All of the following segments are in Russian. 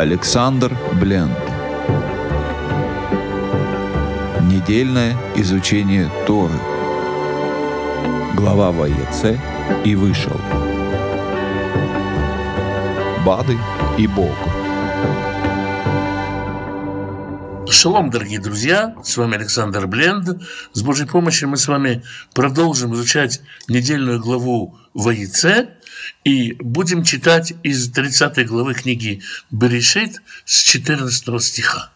Александр Бленд. Недельное изучение Торы. Глава ВАЕЦ и вышел. Бады и Бог. Шалом, дорогие друзья, с вами Александр Бленд. С Божьей помощью мы с вами продолжим изучать недельную главу Воице и будем читать из 30 главы книги Берешит с 14 стиха.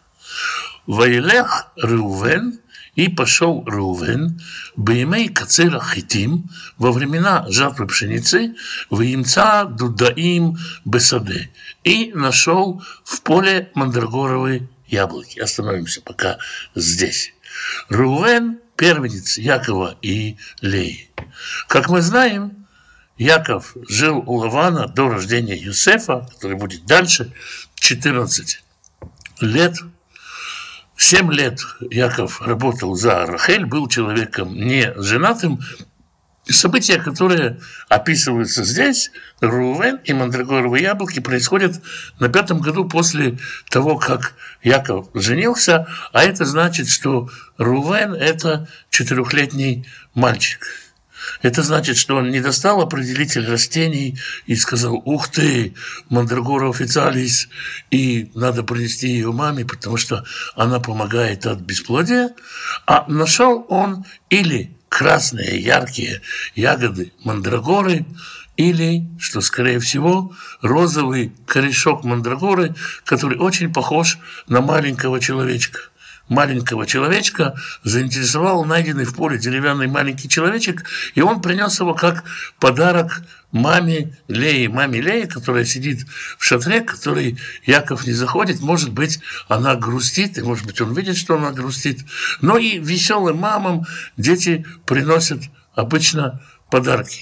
«Ваилех Реувен, и пошел Реувен, Беймей Кацера Хитим, во времена жатвы пшеницы, Ваимца Дудаим Бесаде, и нашел в поле мандрагоровые яблоки. Остановимся пока здесь. Рувен – первенец Якова и Леи. Как мы знаем, Яков жил у Лавана до рождения Юсефа, который будет дальше, 14 лет. 7 лет Яков работал за Рахель, был человеком не женатым, События, которые описываются здесь, Рувен и Мандрагоровые яблоки, происходят на пятом году после того, как Яков женился, а это значит, что Рувен – это четырехлетний мальчик. Это значит, что он не достал определитель растений и сказал, ух ты, мандрагора официалис, и надо принести ее маме, потому что она помогает от бесплодия, а нашел он или красные яркие ягоды мандрагоры или, что скорее всего, розовый корешок мандрагоры, который очень похож на маленького человечка. Маленького человечка заинтересовал найденный в поле деревянный маленький человечек, и он принес его как подарок маме Леи, маме Леи, которая сидит в шатре, который Яков не заходит. Может быть, она грустит, и может быть, он видит, что она грустит. Но и веселым мамам дети приносят обычно подарки.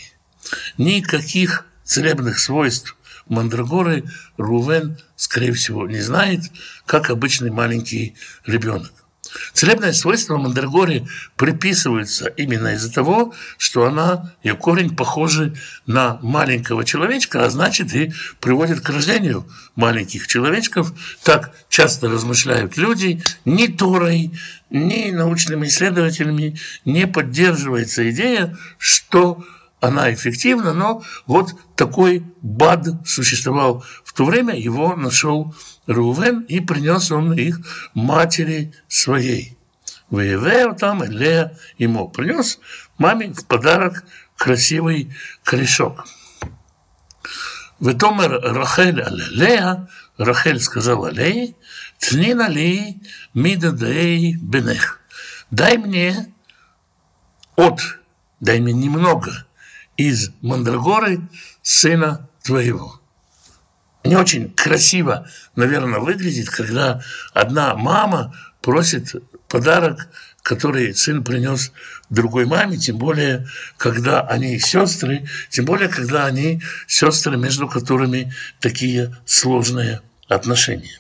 Никаких целебных свойств мандрагоры Рувен, скорее всего, не знает, как обычный маленький ребенок. Целебное свойство мандрагоре приписывается именно из-за того, что она, ее корень похожий на маленького человечка, а значит и приводит к рождению маленьких человечков. Так часто размышляют люди, ни Торой, ни научными исследователями не поддерживается идея, что она эффективна, но вот такой БАД существовал в то время, его нашел Рувен и принес он их матери своей. Воевею там Лея ему принес маме в подарок красивый корешок. Ветомер Рахель Лея, Рахель сказала Лее, Тнина ли мидадей бенех. Дай мне от, дай мне немного из мандрагоры сына твоего. Не очень красиво, наверное, выглядит, когда одна мама просит подарок, который сын принес другой маме, тем более, когда они сестры, тем более, когда они сестры, между которыми такие сложные отношения.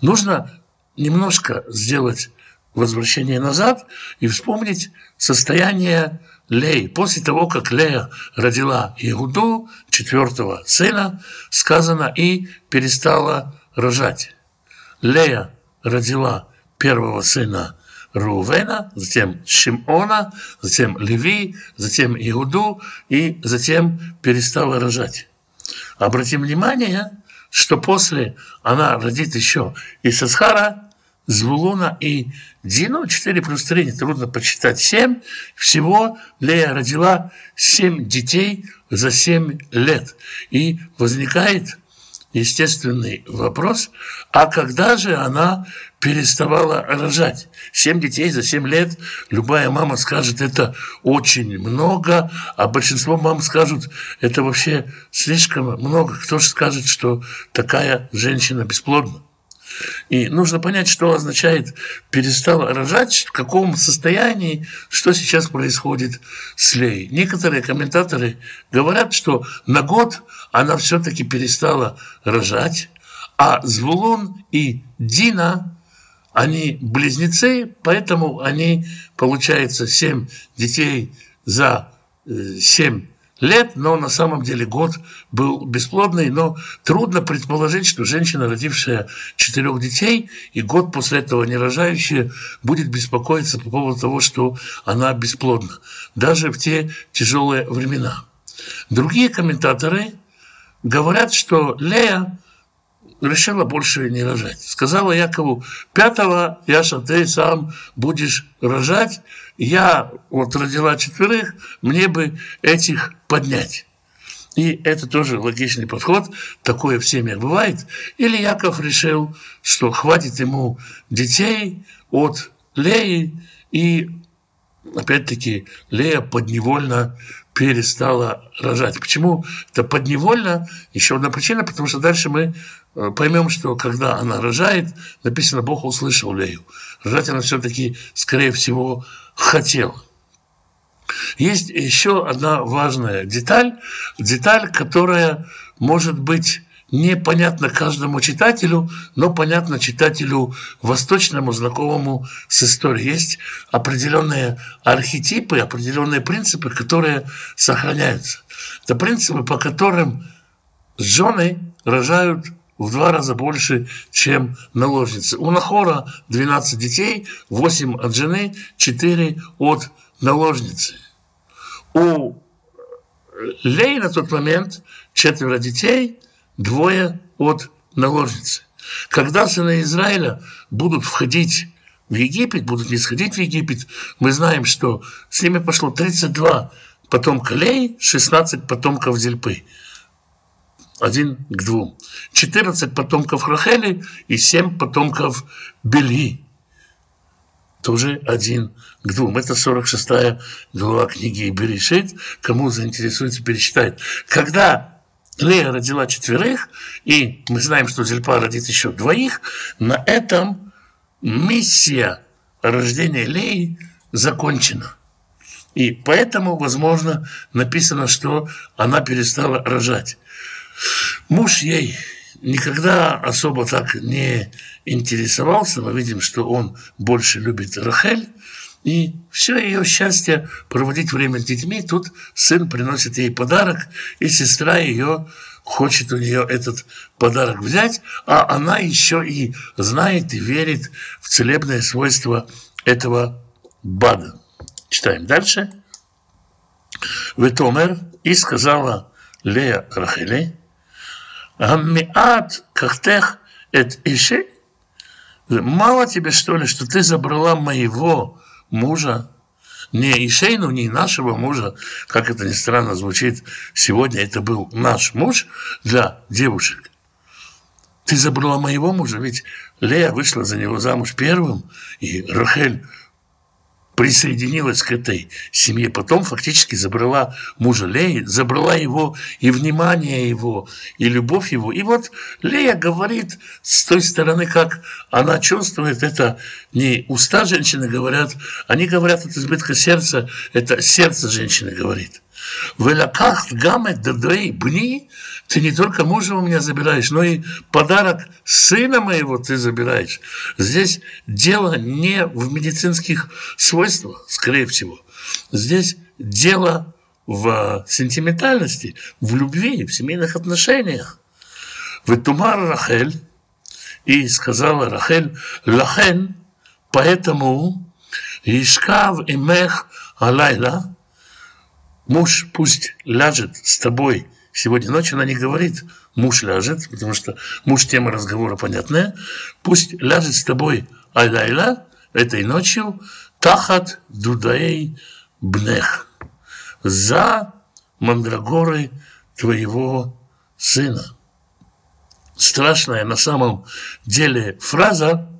Нужно немножко сделать возвращение назад и вспомнить состояние Лей. После того, как Лея родила Иуду, четвертого сына, сказано, и перестала рожать. Лея родила первого сына Рувена, затем Шимона, затем Леви, затем Иуду и затем перестала рожать. Обратим внимание, что после она родит еще Исасхара, Звулуна и Дину, 4 плюс 3, трудно почитать, 7. Всего Лея родила 7 детей за 7 лет. И возникает естественный вопрос, а когда же она переставала рожать? Семь детей за семь лет, любая мама скажет, это очень много, а большинство мам скажут, это вообще слишком много. Кто же скажет, что такая женщина бесплодна? И нужно понять, что означает перестал рожать, в каком состоянии, что сейчас происходит с Леей. Некоторые комментаторы говорят, что на год она все-таки перестала рожать, а Звулун и Дина, они близнецы, поэтому они, получается, семь детей за э, семь лет, но на самом деле год был бесплодный, но трудно предположить, что женщина, родившая четырех детей и год после этого не рожающая, будет беспокоиться по поводу того, что она бесплодна, даже в те тяжелые времена. Другие комментаторы говорят, что Лея решила больше не рожать. Сказала Якову, пятого, Яша, ты сам будешь рожать, я вот родила четверых, мне бы этих поднять. И это тоже логичный подход, такое в семьях бывает. Или Яков решил, что хватит ему детей от Леи, и опять-таки Лея подневольно перестала рожать. Почему это подневольно? Еще одна причина, потому что дальше мы поймем, что когда она рожает, написано, Бог услышал Лею. Рожать она все-таки, скорее всего, хотела. Есть еще одна важная деталь, деталь, которая может быть непонятно каждому читателю, но понятно читателю восточному, знакомому с историей. Есть определенные архетипы, определенные принципы, которые сохраняются. Это принципы, по которым жены рожают в два раза больше, чем наложницы. У Нахора 12 детей, 8 от жены, 4 от наложницы. У Лей на тот момент четверо детей, двое от наложницы. Когда сыны Израиля будут входить в Египет, будут не сходить в Египет, мы знаем, что с ними пошло 32 потомка Лей, 16 потомков Зельпы. Один к двум. 14 потомков Рахели и 7 потомков Бели. Тоже один к двум. Это 46-я глава книги Берешит. Кому заинтересуется, перечитает. Когда Лея родила четверых, и мы знаем, что Зельпа родит еще двоих. На этом миссия рождения Леи закончена. И поэтому, возможно, написано, что она перестала рожать. Муж ей никогда особо так не интересовался. Мы видим, что он больше любит Рахель. И все ее счастье проводить время с детьми. Тут сын приносит ей подарок, и сестра ее хочет у нее этот подарок взять, а она еще и знает и верит в целебное свойство этого бада. Читаем дальше. Ветомер и сказала Лея Рахеле, Аммиат кахтех эт ише, мало тебе что ли, что ты забрала моего мужа, не Ишейну, не нашего мужа, как это ни странно звучит сегодня, это был наш муж для девушек. Ты забрала моего мужа, ведь Лея вышла за него замуж первым, и Рахель присоединилась к этой семье, потом фактически забрала мужа Леи, забрала его и внимание его, и любовь его. И вот Лея говорит с той стороны, как она чувствует это, не уста женщины говорят, они говорят от избытка сердца, это сердце женщины говорит. Велакахт гамет дадей бни, ты не только мужа у меня забираешь, но и подарок сына моего ты забираешь. Здесь дело не в медицинских свойствах, скорее всего. Здесь дело в сентиментальности, в любви, в семейных отношениях. В Тумар Рахель, и сказала Рахель, Лахен, поэтому Ишкав имех алайла, муж пусть ляжет с тобой сегодня ночью, она не говорит, муж ляжет, потому что муж тема разговора понятная, пусть ляжет с тобой айлайла этой ночью, тахат дудаей бнех, за мандрагоры твоего сына. Страшная на самом деле фраза,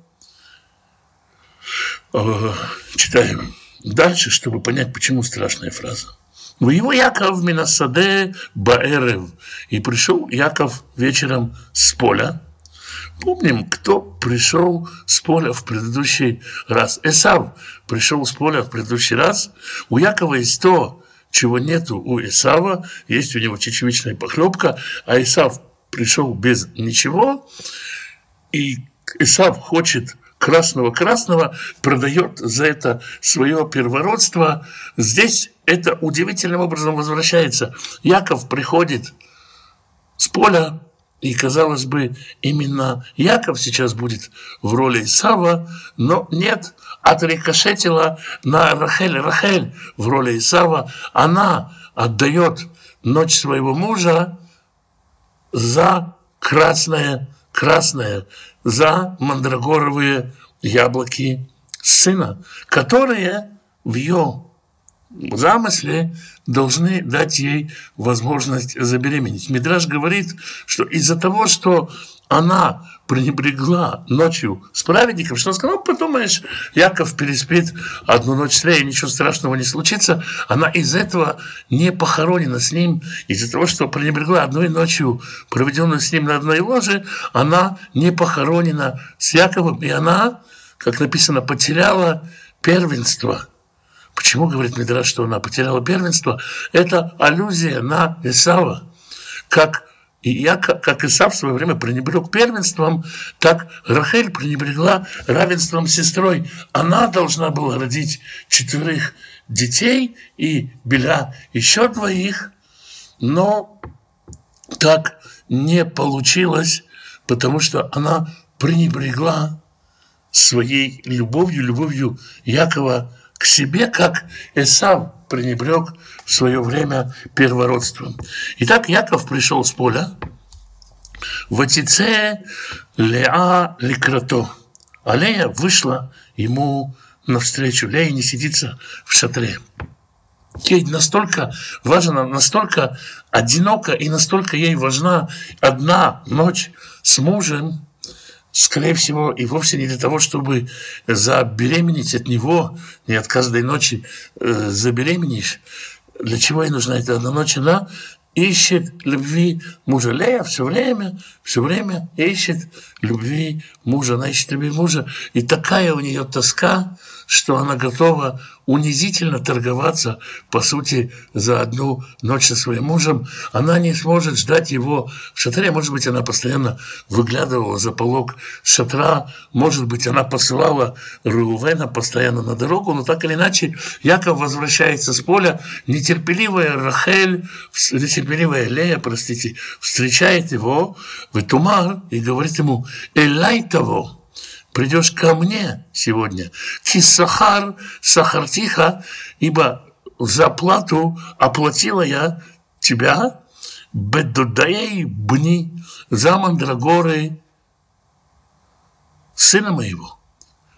э, читаем дальше, чтобы понять, почему страшная фраза. В его Яков Минасаде Баэрев. И пришел Яков вечером с поля. Помним, кто пришел с поля в предыдущий раз. Эсав пришел с поля в предыдущий раз. У Якова есть то, чего нету у Исава. Есть у него чечевичная похлебка, а Исав пришел без ничего. И Исав хочет красного-красного, продает за это свое первородство. Здесь это удивительным образом возвращается. Яков приходит с поля, и, казалось бы, именно Яков сейчас будет в роли Исава, но нет, отрикошетила на Рахель. Рахель в роли Исава, она отдает ночь своего мужа за красное, красное, за мандрагоровые яблоки сына, которые в ее замысле должны дать ей возможность забеременеть. Мидраж говорит, что из-за того, что она пренебрегла ночью с праведником, что она сказала, ну, подумаешь, Яков переспит одну ночь с Леей, ничего страшного не случится, она из этого не похоронена с ним, из-за того, что пренебрегла одной ночью, проведенную с ним на одной ложе, она не похоронена с Яковом, и она, как написано, потеряла первенство – Почему, говорит Мидраш, что она потеряла первенство? Это аллюзия на Исава. Как и я, как Исав в свое время пренебрег первенством, так Рахель пренебрегла равенством с сестрой. Она должна была родить четверых детей и Беля еще двоих, но так не получилось, потому что она пренебрегла своей любовью, любовью Якова к себе, как Эсав пренебрег в свое время первородством. Итак, Яков пришел с поля, Ватице Леа Ликрато. А Лея вышла ему навстречу. Лея не сидится в шатре. Ей настолько важно, настолько одиноко и настолько ей важна одна ночь с мужем, скорее всего, и вовсе не для того, чтобы забеременеть от него, не от каждой ночи э, забеременеешь. Для чего ей нужна эта одна ночь? Она ищет любви мужа. Лея все время, все время ищет любви мужа. Она ищет любви мужа. И такая у нее тоска, что она готова унизительно торговаться, по сути, за одну ночь со своим мужем. Она не сможет ждать его в шатре. Может быть, она постоянно выглядывала за полог шатра. Может быть, она посылала Рувена постоянно на дорогу. Но так или иначе, Яков возвращается с поля. Нетерпеливая Рахель, нетерпеливая Лея, простите, встречает его в Тумар и говорит ему «Элай того» придешь ко мне сегодня, кисахар сахартиха, ибо за плату оплатила я тебя, бедудаей бни, за мандрагоры сына моего.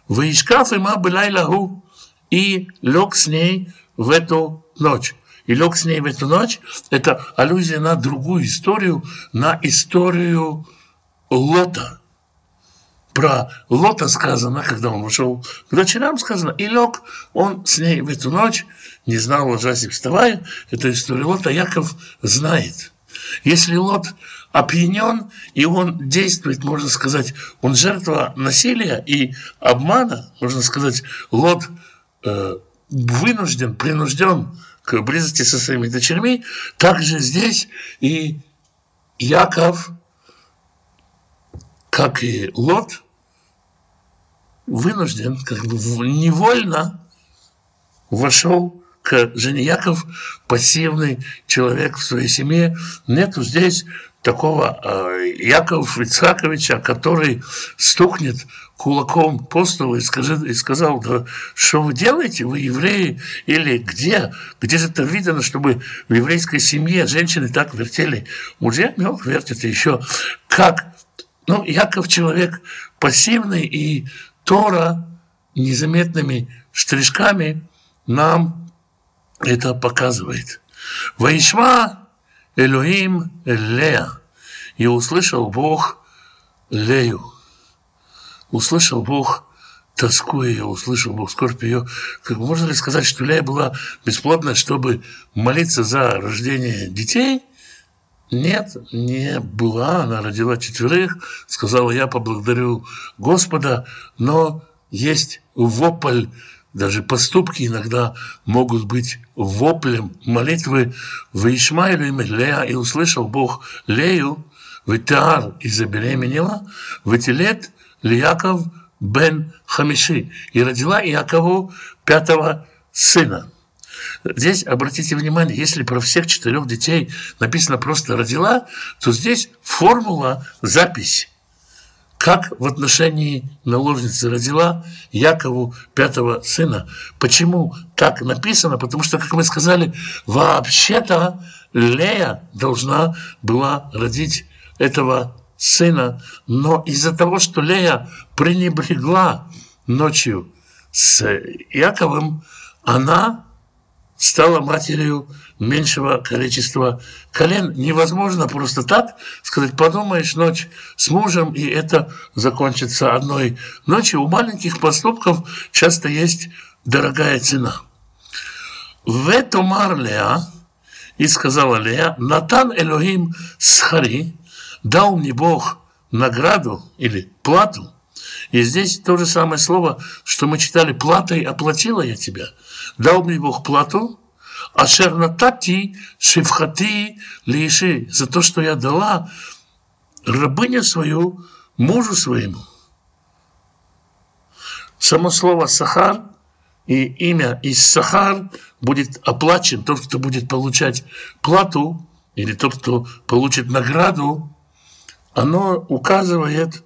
Выискав има лаху и лег с ней в эту ночь. И лег с ней в эту ночь, это аллюзия на другую историю, на историю Лота – про Лота сказано, когда он вошел к дочерям, сказано, и лег он с ней в эту ночь, не знал ужасе вставая, эту историю Лота Яков знает. Если Лот опьянен, и он действует, можно сказать, он жертва насилия и обмана, можно сказать, Лот э, вынужден, принужден к близости со своими дочерьми, также здесь и Яков, как и Лот, вынужден, как бы невольно вошел к жене Яков, пассивный человек в своей семье. Нету здесь такого э, Якова Ицхаковича, который стукнет кулаком по столу и, скажет, и сказал, да что вы делаете, вы евреи, или где, где же это видно, чтобы в еврейской семье женщины так вертели мужьями, он вертит еще как. Ну, Яков человек пассивный и Тора незаметными штришками нам это показывает. Ваишма Элоим Лея. И услышал Бог Лею. Услышал Бог тоску ее, услышал Бог скорбь ее. Как можно ли сказать, что Лея была бесплодна, чтобы молиться за рождение детей? Нет, не была. Она родила четверых. Сказала, я поблагодарю Господа. Но есть вопль, даже поступки иногда могут быть воплем молитвы в Ишмаиле Лея, и услышал Бог Лею, Ветеар и забеременела, Ветилет Лияков бен Хамиши и родила Иакову пятого сына. Здесь, обратите внимание, если про всех четырех детей написано просто «родила», то здесь формула, запись как в отношении наложницы родила Якову пятого сына. Почему так написано? Потому что, как мы сказали, вообще-то Лея должна была родить этого сына, но из-за того, что Лея пренебрегла ночью с Яковым, она стала матерью меньшего количества колен. Невозможно просто так сказать, подумаешь ночь с мужем, и это закончится одной ночью. У маленьких поступков часто есть дорогая цена. В эту Леа, и сказала Лея, Натан Элохим Схари, дал мне Бог награду или плату. И здесь то же самое слово, что мы читали, платой оплатила я тебя. Дал мне Бог плату, Ашер натати шевхати лиши, за то, что я дала рабыня свою мужу своему. Само слово «сахар» и имя из «сахар» будет оплачен тот, кто будет получать плату, или тот, кто получит награду, оно указывает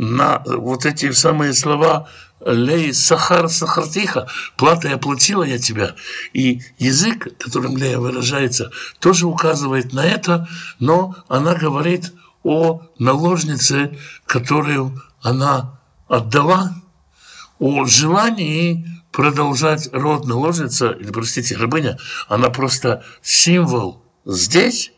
на вот эти самые слова Лей Сахар Сахартиха, плата я платила я тебя. И язык, которым Лея выражается, тоже указывает на это, но она говорит о наложнице, которую она отдала, о желании продолжать род наложница, или, простите, рабыня, она просто символ здесь,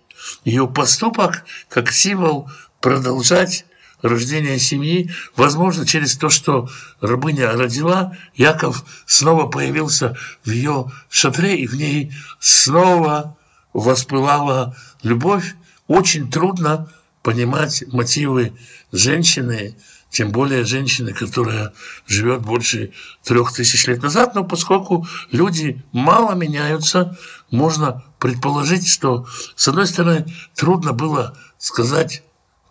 ее поступок как символ продолжать рождения семьи, возможно, через то, что рабыня родила, Яков снова появился в ее шатре, и в ней снова воспылала любовь. Очень трудно понимать мотивы женщины, тем более женщины, которая живет больше трех тысяч лет назад, но поскольку люди мало меняются, можно предположить, что, с одной стороны, трудно было сказать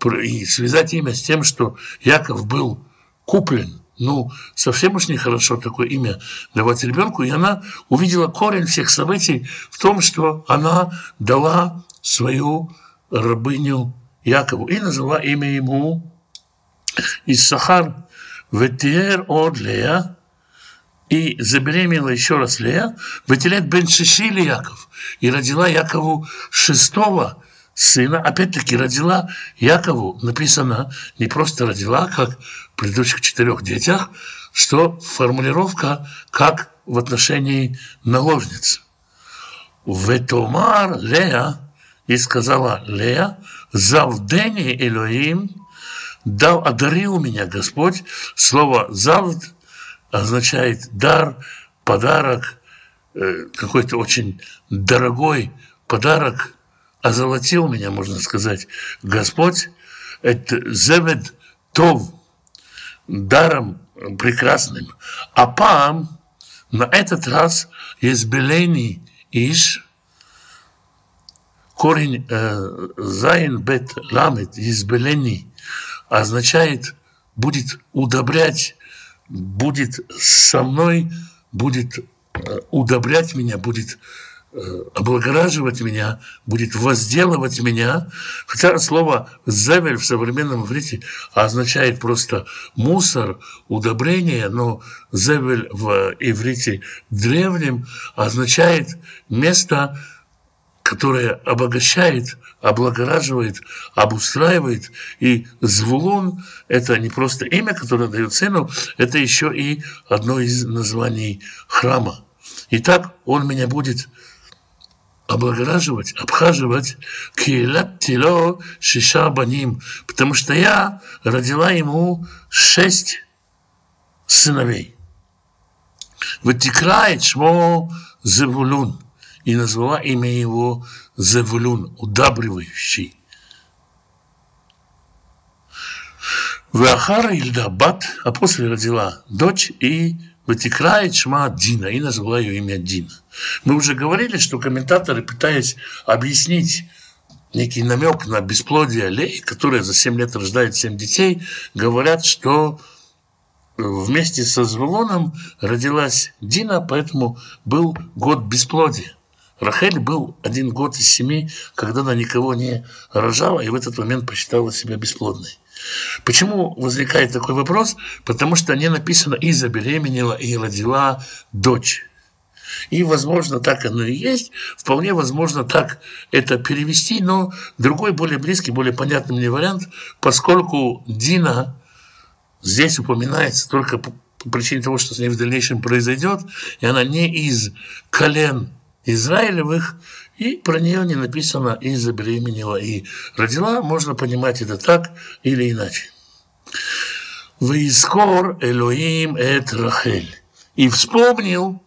и связать имя с тем, что Яков был куплен. Ну, совсем уж нехорошо такое имя давать ребенку. И она увидела корень всех событий в том, что она дала свою рабыню Якову и назвала имя ему Иссахар Ветиер от Лея, и забеременела еще раз Лея, Ветилет бен Шишили Яков, и родила Якову шестого сына, опять-таки родила Якову, написано не просто родила, как в предыдущих четырех детях, что формулировка как в отношении наложниц. Ветомар Лея, и сказала Лея, завдени Элоим, дал, одарил меня Господь. Слово завд означает дар, подарок, э, какой-то очень дорогой подарок – озолотил меня, можно сказать, Господь, это зевед тов, даром прекрасным. הפעם на этот раз יזבלני אישי, корень э, זין בית למד, יזבלני, означает будет удобрять, будет со мной, будет э, удобрять меня, будет облагораживать меня, будет возделывать меня. Хотя слово «זבל» в современном иврите означает просто мусор, удобрение, но «зевель» в иврите древнем означает место, которое обогащает, облагораживает, обустраивает. И Звулун – это не просто имя, которое дает сыну, это еще и одно из названий храма. Итак, он меня будет облагораживать, обхаживать килат тило шиша баним, потому что я родила ему шесть сыновей. Вытекрает шмо Зевулун и назвала имя его Зевулун, удабривающий. Вахара Ильда Бат, а после родила дочь и вытекрает шма Дина и назвала ее имя Дина. Мы уже говорили, что комментаторы, пытаясь объяснить некий намек на бесплодие Леи, которая за 7 лет рождает 7 детей, говорят, что вместе со Звулоном родилась Дина, поэтому был год бесплодия. Рахель был один год из семи, когда она никого не рожала и в этот момент посчитала себя бесплодной. Почему возникает такой вопрос? Потому что не написано «и забеременела, и родила дочь». И, возможно, так оно и есть. Вполне возможно так это перевести, но другой, более близкий, более понятный мне вариант, поскольку Дина здесь упоминается только по причине того, что с ней в дальнейшем произойдет, и она не из колен Израилевых, и про нее не написано «и забеременела, и родила». Можно понимать это так или иначе. «Ваискор Элоим эт Рахель». И вспомнил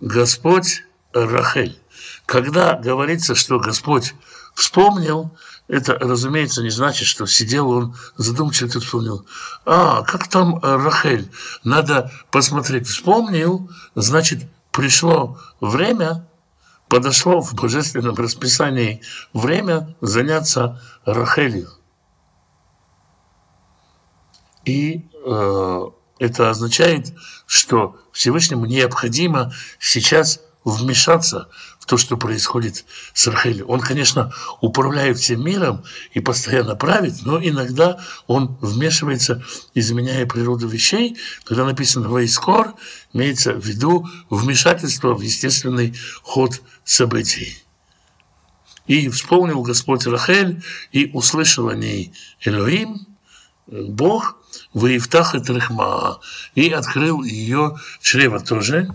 Господь Рахель. Когда говорится, что Господь вспомнил, это, разумеется, не значит, что сидел он задумчиво и вспомнил. А, как там Рахель? Надо посмотреть. Вспомнил, значит, пришло время, подошло в божественном расписании время заняться Рахелью. И э, это означает, что Всевышнему необходимо сейчас вмешаться в то, что происходит с Рахелью. Он, конечно, управляет всем миром и постоянно правит, но иногда он вмешивается, изменяя природу вещей. Когда написано «Войскор», имеется в виду вмешательство в естественный ход событий. И вспомнил Господь Рахель, и услышал о ней Элоим, Бог, Ваифтах и Трехма, и открыл ее чрево тоже.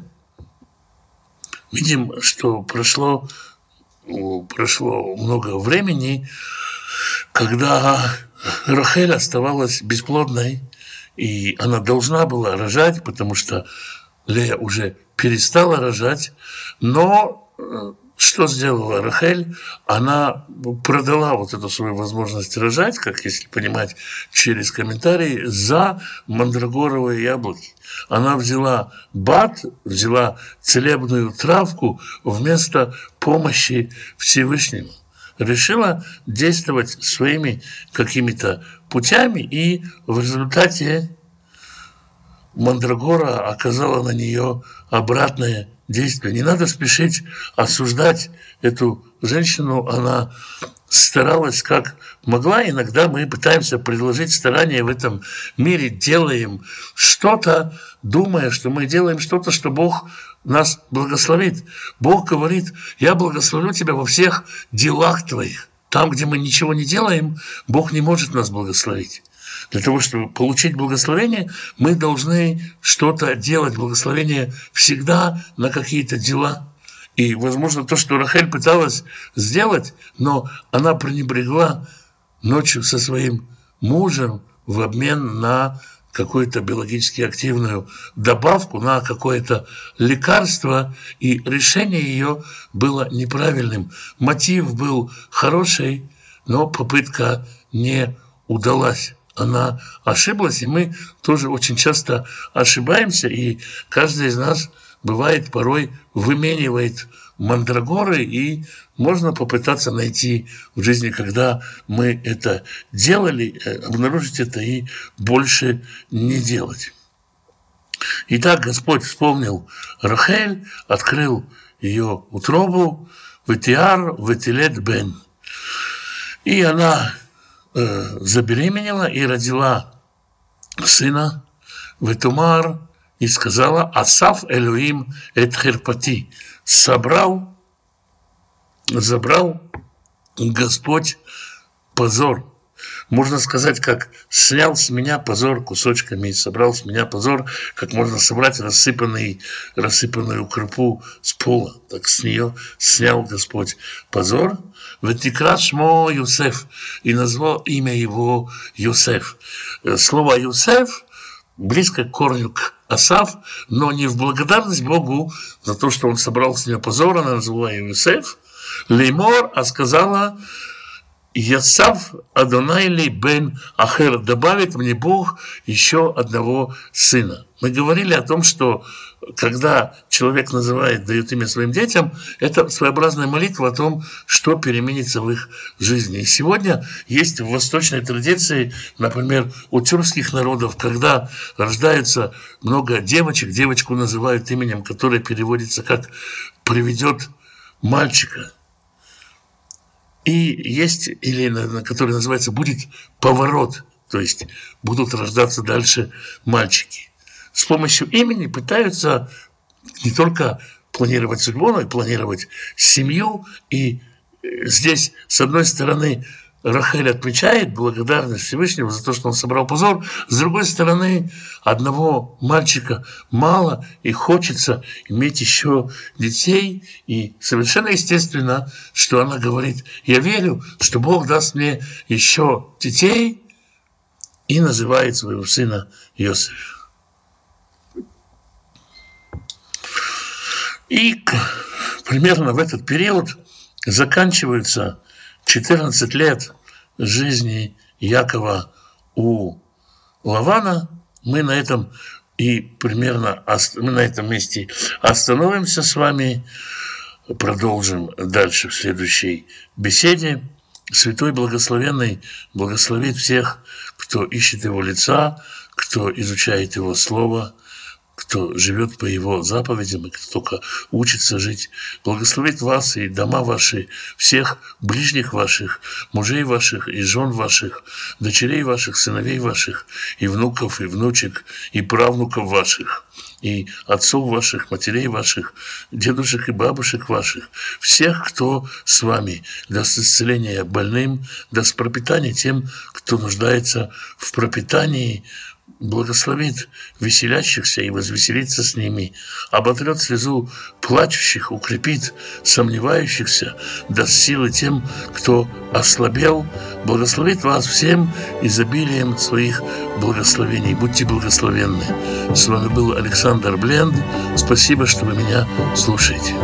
Видим, что прошло, прошло много времени, когда Рахель оставалась бесплодной, и она должна была рожать, потому что Лея уже перестала рожать, но э, что сделала Рахель? Она продала вот эту свою возможность рожать, как если понимать через комментарии, за мандрагоровые яблоки. Она взяла бат, взяла целебную травку вместо помощи Всевышнему. Решила действовать своими какими-то путями, и в результате Мандрагора оказала на нее обратное действия. Не надо спешить осуждать эту женщину. Она старалась как могла. Иногда мы пытаемся предложить старания в этом мире, делаем что-то, думая, что мы делаем что-то, что Бог нас благословит. Бог говорит, я благословлю тебя во всех делах твоих. Там, где мы ничего не делаем, Бог не может нас благословить. Для того, чтобы получить благословение, мы должны что-то делать. Благословение всегда на какие-то дела. И, возможно, то, что Рахель пыталась сделать, но она пренебрегла ночью со своим мужем в обмен на какую-то биологически активную добавку, на какое-то лекарство, и решение ее было неправильным. Мотив был хороший, но попытка не удалась она ошиблась, и мы тоже очень часто ошибаемся, и каждый из нас бывает порой выменивает мандрагоры, и можно попытаться найти в жизни, когда мы это делали, э, обнаружить это и больше не делать. Итак, Господь вспомнил Рахель, открыл ее утробу, Ветиар, Ветилет Бен. И она забеременела и родила сына Ветумар и сказала Асав Элюим эт херпати. Собрал, забрал Господь позор. Можно сказать, как снял с меня позор кусочками и собрал с меня позор, как можно собрать рассыпанный, рассыпанную крупу с пола. Так с нее снял Господь позор. Ветикра шмо Юсеф. И назвал имя его Юсеф. Слово Юсеф близко к корню к Асав, но не в благодарность Богу за то, что он собрал с нее позор, она его Юсеф, Леймор, а сказала Ясав Адонайли бен Ахер добавит мне Бог еще одного сына. Мы говорили о том, что когда человек называет, дает имя своим детям, это своеобразная молитва о том, что переменится в их жизни. И сегодня есть в восточной традиции, например, у тюркских народов, когда рождается много девочек, девочку называют именем, которое переводится как «приведет мальчика». И есть, или который называется «будет поворот», то есть будут рождаться дальше мальчики. С помощью имени пытаются не только планировать судьбу, но и планировать семью. И э, здесь, с одной стороны, Рахель отмечает благодарность Всевышнему за то, что он собрал позор. С другой стороны, одного мальчика мало, и хочется иметь еще детей. И совершенно естественно, что она говорит, я верю, что Бог даст мне еще детей, и называет своего сына Иосиф. И примерно в этот период заканчиваются 14 лет жизни Якова у Лавана. Мы на этом и примерно мы на этом месте остановимся с вами, продолжим дальше в следующей беседе. Святой Благословенный благословит всех, кто ищет Его лица, кто изучает Его Слово – кто живет по его заповедям и кто только учится жить. Благословит вас и дома ваши, всех ближних ваших, мужей ваших и жен ваших, дочерей ваших, сыновей ваших, и внуков, и внучек, и правнуков ваших и отцов ваших, матерей ваших, дедушек и бабушек ваших, всех, кто с вами, даст исцеление больным, даст пропитание тем, кто нуждается в пропитании, благословит веселящихся и возвеселится с ними, оботрет слезу плачущих, укрепит сомневающихся, даст силы тем, кто ослабел, благословит вас всем изобилием своих благословений. Будьте благословенны. С вами был Александр Бленд. Спасибо, что вы меня слушаете.